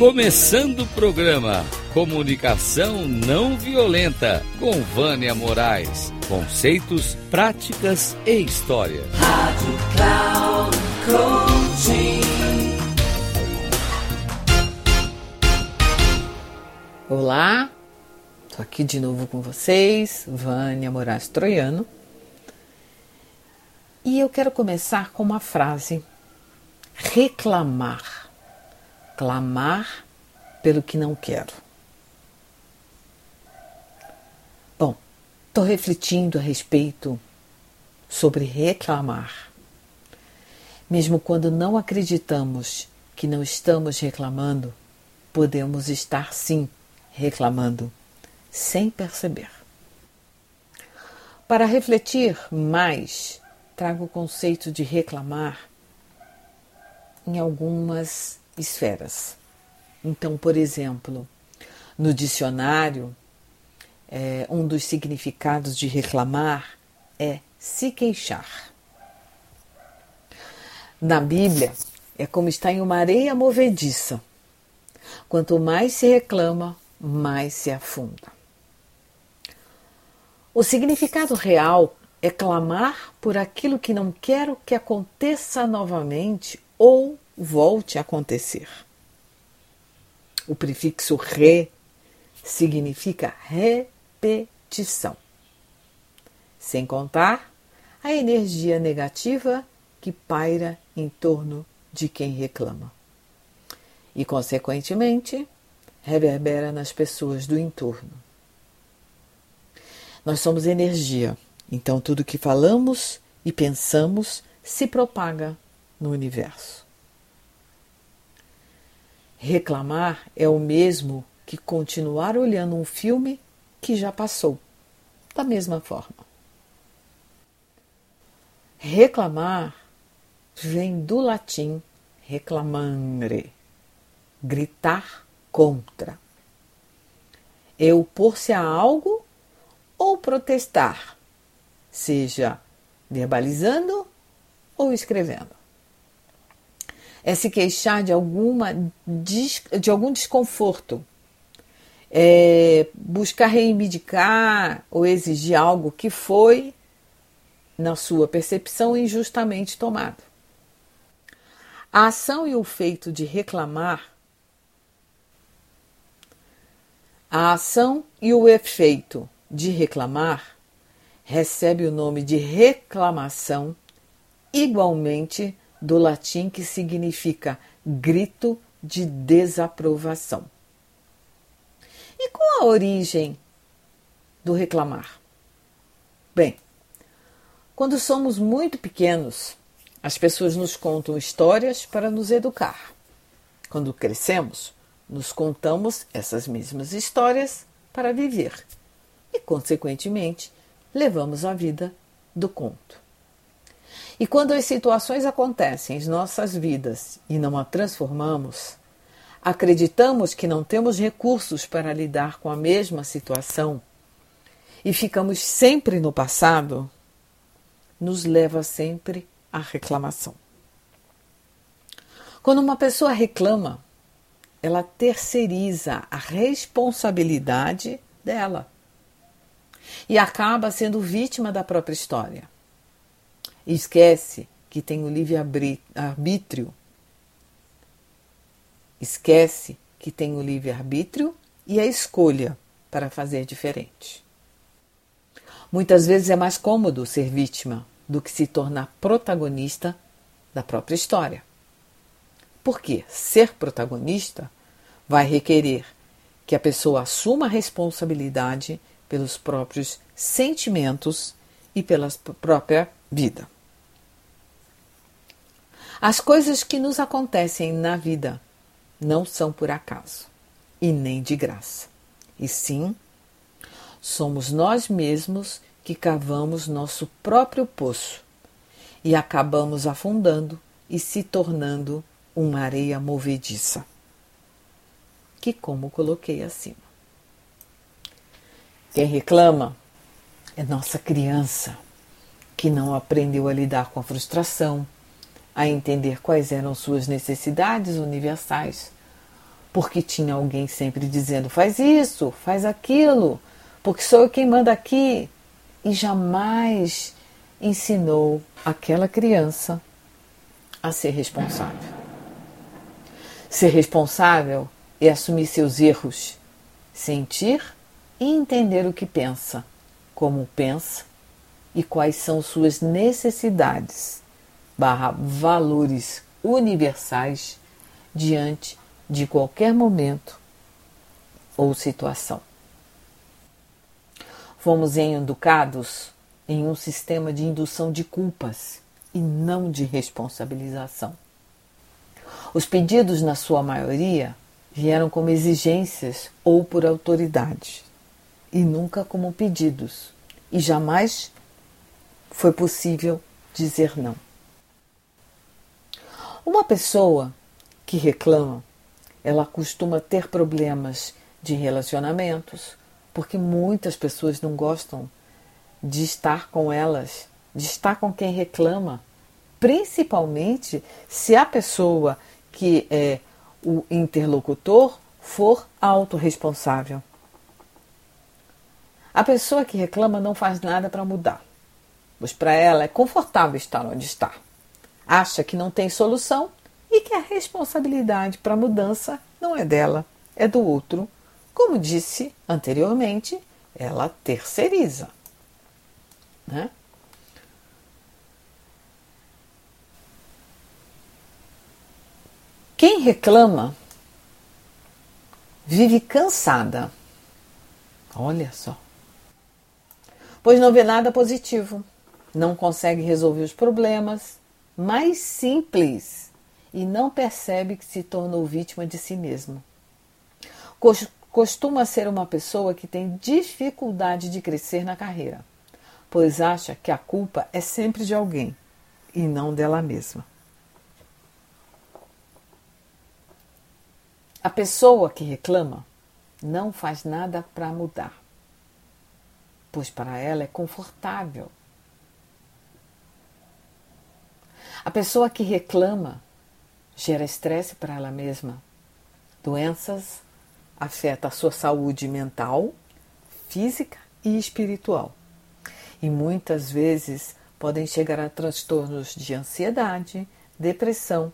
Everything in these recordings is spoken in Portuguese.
Começando o programa Comunicação Não Violenta com Vânia Moraes. Conceitos, práticas e história. Rádio Cloud Coaching. Olá, estou aqui de novo com vocês, Vânia Moraes Troiano. E eu quero começar com uma frase: reclamar clamar pelo que não quero. Bom, estou refletindo a respeito sobre reclamar. Mesmo quando não acreditamos que não estamos reclamando, podemos estar sim reclamando, sem perceber. Para refletir mais, trago o conceito de reclamar em algumas esferas. Então, por exemplo, no dicionário, é, um dos significados de reclamar é se queixar. Na Bíblia, é como estar em uma areia movediça. Quanto mais se reclama, mais se afunda. O significado real é clamar por aquilo que não quero que aconteça novamente ou volte a acontecer. O prefixo re significa repetição, sem contar a energia negativa que paira em torno de quem reclama e, consequentemente, reverbera nas pessoas do entorno. Nós somos energia, então tudo que falamos e pensamos se propaga no universo. Reclamar é o mesmo que continuar olhando um filme que já passou, da mesma forma. Reclamar vem do latim reclamare, gritar contra. É opor-se a algo ou protestar, seja verbalizando ou escrevendo é se queixar de, alguma, de algum desconforto, é buscar reivindicar ou exigir algo que foi, na sua percepção, injustamente tomado. A ação e o feito de reclamar, a ação e o efeito de reclamar recebe o nome de reclamação, igualmente do latim que significa grito de desaprovação. E qual a origem do reclamar? Bem, quando somos muito pequenos, as pessoas nos contam histórias para nos educar. Quando crescemos, nos contamos essas mesmas histórias para viver e, consequentemente, levamos a vida do conto. E quando as situações acontecem em nossas vidas e não a transformamos, acreditamos que não temos recursos para lidar com a mesma situação e ficamos sempre no passado, nos leva sempre à reclamação. Quando uma pessoa reclama, ela terceiriza a responsabilidade dela e acaba sendo vítima da própria história. E esquece que tem o livre-arbítrio. Esquece que tem o livre-arbítrio e a escolha para fazer diferente. Muitas vezes é mais cômodo ser vítima do que se tornar protagonista da própria história. Porque ser protagonista vai requerer que a pessoa assuma a responsabilidade pelos próprios sentimentos e pela própria vida. As coisas que nos acontecem na vida não são por acaso e nem de graça. E sim, somos nós mesmos que cavamos nosso próprio poço e acabamos afundando e se tornando uma areia movediça. Que como coloquei acima. Quem reclama é nossa criança que não aprendeu a lidar com a frustração, a entender quais eram suas necessidades universais, porque tinha alguém sempre dizendo: faz isso, faz aquilo, porque sou eu quem manda aqui, e jamais ensinou aquela criança a ser responsável. Ser responsável é assumir seus erros, sentir e entender o que pensa, como pensa e quais são suas necessidades barra valores universais diante de qualquer momento ou situação. Fomos educados em um sistema de indução de culpas e não de responsabilização. Os pedidos, na sua maioria, vieram como exigências ou por autoridade, e nunca como pedidos, e jamais foi possível dizer não. Uma pessoa que reclama, ela costuma ter problemas de relacionamentos, porque muitas pessoas não gostam de estar com elas, de estar com quem reclama, principalmente se a pessoa que é o interlocutor for autorresponsável. A pessoa que reclama não faz nada para mudar, pois para ela é confortável estar onde está. Acha que não tem solução e que a responsabilidade para a mudança não é dela, é do outro. Como disse anteriormente, ela terceiriza. Né? Quem reclama vive cansada. Olha só. Pois não vê nada positivo, não consegue resolver os problemas mais simples e não percebe que se tornou vítima de si mesmo. Costuma ser uma pessoa que tem dificuldade de crescer na carreira, pois acha que a culpa é sempre de alguém e não dela mesma. A pessoa que reclama não faz nada para mudar, pois para ela é confortável. A pessoa que reclama gera estresse para ela mesma. Doenças afeta a sua saúde mental, física e espiritual. E muitas vezes podem chegar a transtornos de ansiedade, depressão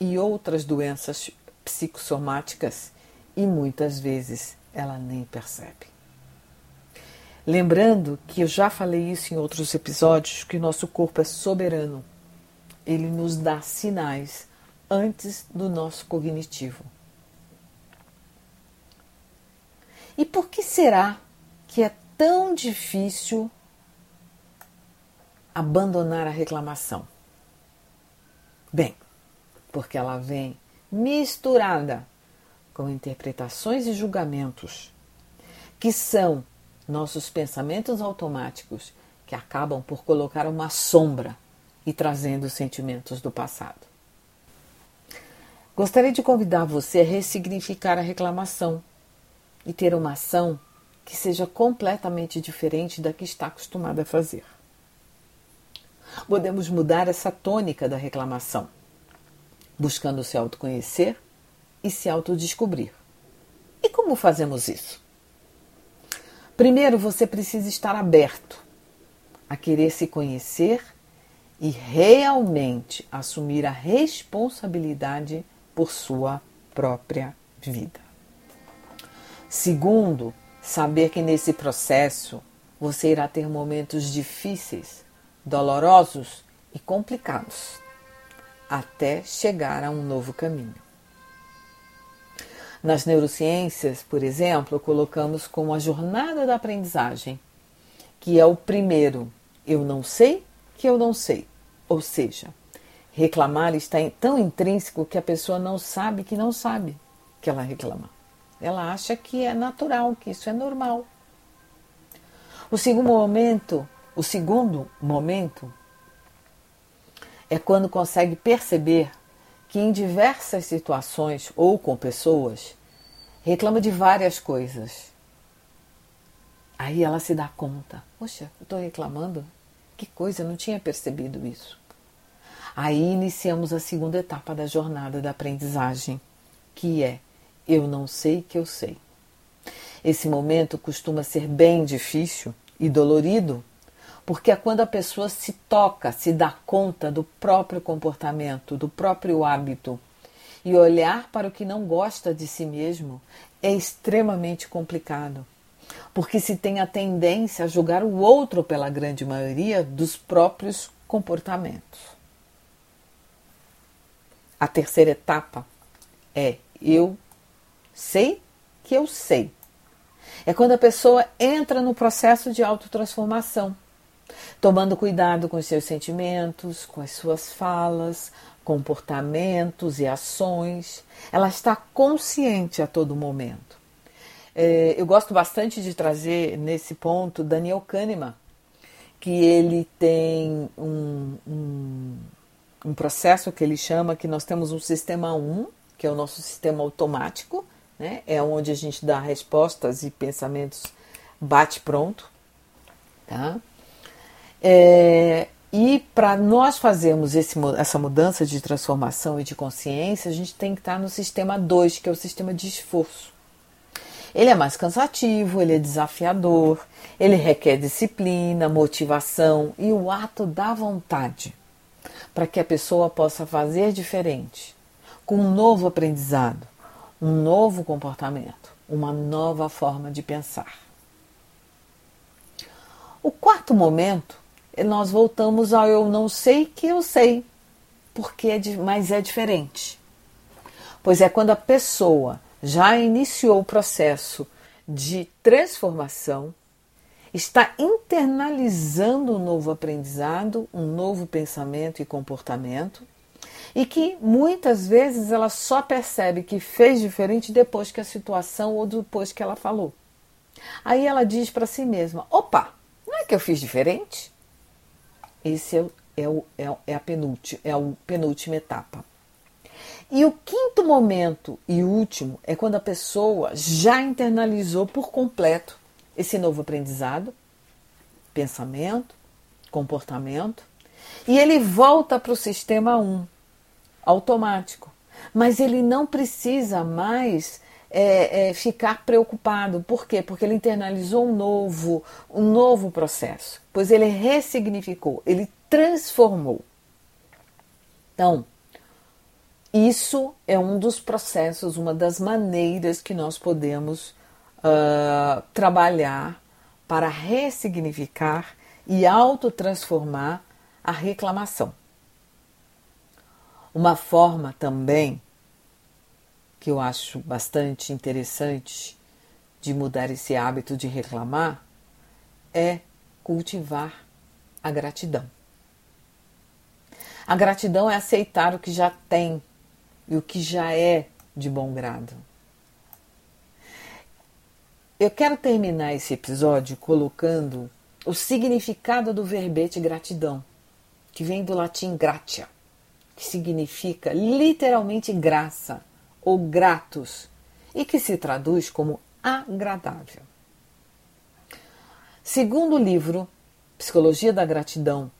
e outras doenças psicossomáticas e muitas vezes ela nem percebe. Lembrando que eu já falei isso em outros episódios, que nosso corpo é soberano. Ele nos dá sinais antes do nosso cognitivo. E por que será que é tão difícil abandonar a reclamação? Bem, porque ela vem misturada com interpretações e julgamentos, que são nossos pensamentos automáticos que acabam por colocar uma sombra e trazendo sentimentos do passado. Gostaria de convidar você a ressignificar a reclamação e ter uma ação que seja completamente diferente da que está acostumada a fazer. Podemos mudar essa tônica da reclamação buscando se autoconhecer e se autodescobrir. E como fazemos isso? Primeiro, você precisa estar aberto a querer se conhecer e realmente assumir a responsabilidade por sua própria vida. Segundo, saber que nesse processo você irá ter momentos difíceis, dolorosos e complicados até chegar a um novo caminho. Nas neurociências, por exemplo, colocamos como a jornada da aprendizagem, que é o primeiro eu não sei que eu não sei. Ou seja, reclamar está tão intrínseco que a pessoa não sabe que não sabe que ela reclama. Ela acha que é natural, que isso é normal. O segundo momento, o segundo momento é quando consegue perceber que em diversas situações ou com pessoas reclama de várias coisas. Aí ela se dá conta: Poxa, eu estou reclamando? Que coisa, eu não tinha percebido isso. Aí iniciamos a segunda etapa da jornada da aprendizagem, que é eu não sei que eu sei. Esse momento costuma ser bem difícil e dolorido, porque é quando a pessoa se toca, se dá conta do próprio comportamento, do próprio hábito. E olhar para o que não gosta de si mesmo é extremamente complicado, porque se tem a tendência a julgar o outro pela grande maioria dos próprios comportamentos. A terceira etapa é eu sei que eu sei. É quando a pessoa entra no processo de autotransformação, tomando cuidado com os seus sentimentos, com as suas falas, comportamentos e ações. Ela está consciente a todo momento. É, eu gosto bastante de trazer nesse ponto Daniel Kahneman, que ele tem um, um, um processo que ele chama que nós temos um sistema 1, que é o nosso sistema automático, né? é onde a gente dá respostas e pensamentos bate pronto. Tá? É, e para nós fazermos esse, essa mudança de transformação e de consciência, a gente tem que estar no sistema 2, que é o sistema de esforço. Ele é mais cansativo, ele é desafiador, ele requer disciplina, motivação e o ato da vontade para que a pessoa possa fazer diferente, com um novo aprendizado, um novo comportamento, uma nova forma de pensar. O quarto momento, nós voltamos ao eu não sei que eu sei, porque é, mas é diferente. Pois é quando a pessoa já iniciou o processo de transformação, está internalizando um novo aprendizado, um novo pensamento e comportamento, e que muitas vezes ela só percebe que fez diferente depois que a situação ou depois que ela falou. Aí ela diz para si mesma: opa, não é que eu fiz diferente? Esse é, é, é, é, a penúltima, é a penúltima etapa. E o quinto momento e último é quando a pessoa já internalizou por completo esse novo aprendizado, pensamento, comportamento, e ele volta para o sistema 1, automático. Mas ele não precisa mais é, é, ficar preocupado. Por quê? Porque ele internalizou um novo, um novo processo, pois ele ressignificou, ele transformou. Então, isso é um dos processos, uma das maneiras que nós podemos uh, trabalhar para ressignificar e autotransformar a reclamação. Uma forma também que eu acho bastante interessante de mudar esse hábito de reclamar é cultivar a gratidão. A gratidão é aceitar o que já tem e o que já é de bom grado. Eu quero terminar esse episódio colocando o significado do verbete gratidão, que vem do latim gratia, que significa literalmente graça ou gratos e que se traduz como agradável. Segundo o livro Psicologia da Gratidão,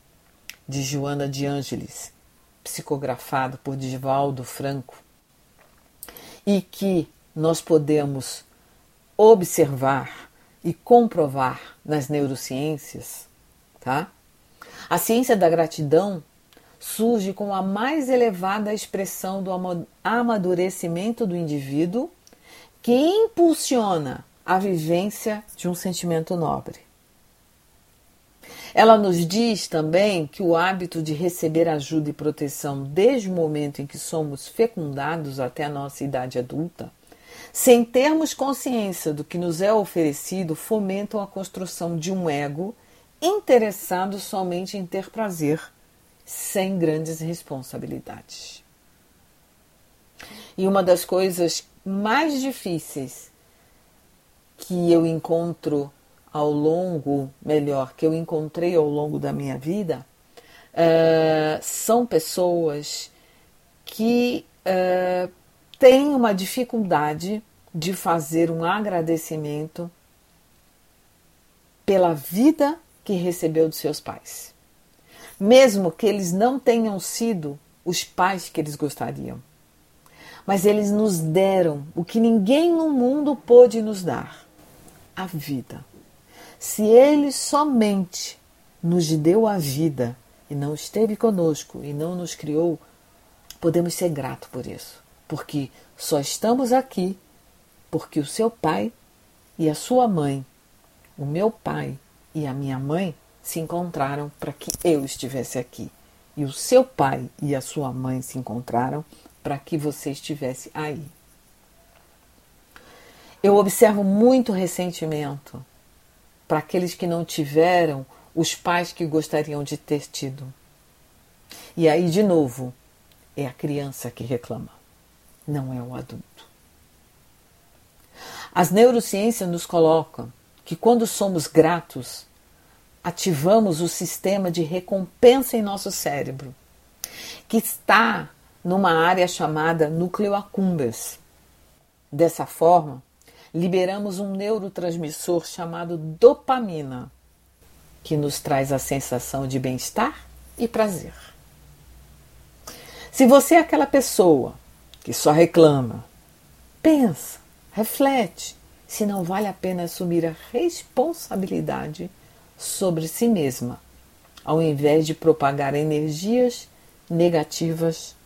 de Joana de Ângeles, psicografado por Divaldo Franco, e que nós podemos observar e comprovar nas neurociências, tá? A ciência da gratidão surge com a mais elevada expressão do amadurecimento do indivíduo que impulsiona a vivência de um sentimento nobre. Ela nos diz também que o hábito de receber ajuda e proteção desde o momento em que somos fecundados até a nossa idade adulta sem termos consciência do que nos é oferecido, fomentam a construção de um ego interessado somente em ter prazer, sem grandes responsabilidades. E uma das coisas mais difíceis que eu encontro ao longo, melhor, que eu encontrei ao longo da minha vida, uh, são pessoas que uh, tem uma dificuldade de fazer um agradecimento pela vida que recebeu dos seus pais, mesmo que eles não tenham sido os pais que eles gostariam. mas eles nos deram o que ninguém no mundo pôde nos dar: a vida. Se ele somente nos deu a vida e não esteve conosco e não nos criou, podemos ser gratos por isso, porque só estamos aqui porque o seu pai e a sua mãe, o meu pai e a minha mãe, se encontraram para que eu estivesse aqui. E o seu pai e a sua mãe se encontraram para que você estivesse aí. Eu observo muito ressentimento para aqueles que não tiveram os pais que gostariam de ter tido. E aí, de novo, é a criança que reclama, não é o adulto. As neurociências nos colocam que quando somos gratos, ativamos o sistema de recompensa em nosso cérebro, que está numa área chamada núcleo accumbens. Dessa forma, liberamos um neurotransmissor chamado dopamina, que nos traz a sensação de bem-estar e prazer. Se você é aquela pessoa que só reclama, pensa, reflete se não vale a pena assumir a responsabilidade sobre si mesma, ao invés de propagar energias negativas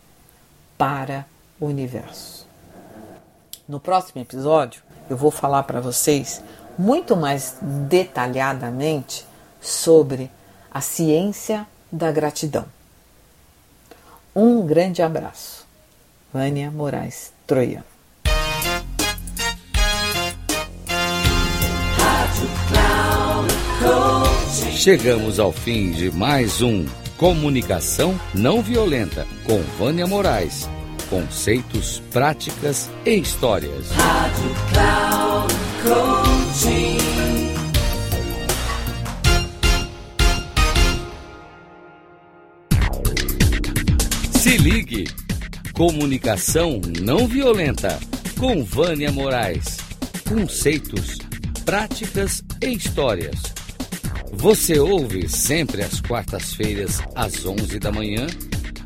para o universo. No próximo episódio, eu vou falar para vocês muito mais detalhadamente sobre a ciência da gratidão. Um grande abraço. Vânia Moraes Troiano. Chegamos ao fim de mais um Comunicação Não Violenta com Vânia Moraes. Conceitos, práticas e histórias. Rádio Cloud Coaching. Se ligue. Comunicação não violenta com Vânia Moraes. Conceitos, práticas e histórias. Você ouve sempre às quartas-feiras, às 11 da manhã,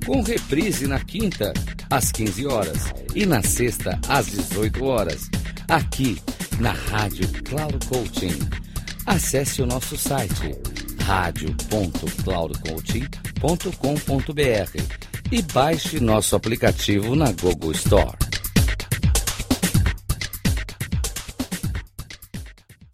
com reprise na quinta, às 15 horas e na sexta, às 18 horas, aqui na Rádio Cloud Coaching. Acesse o nosso site radio.cloudcoaching.com.br e baixe nosso aplicativo na Google Store.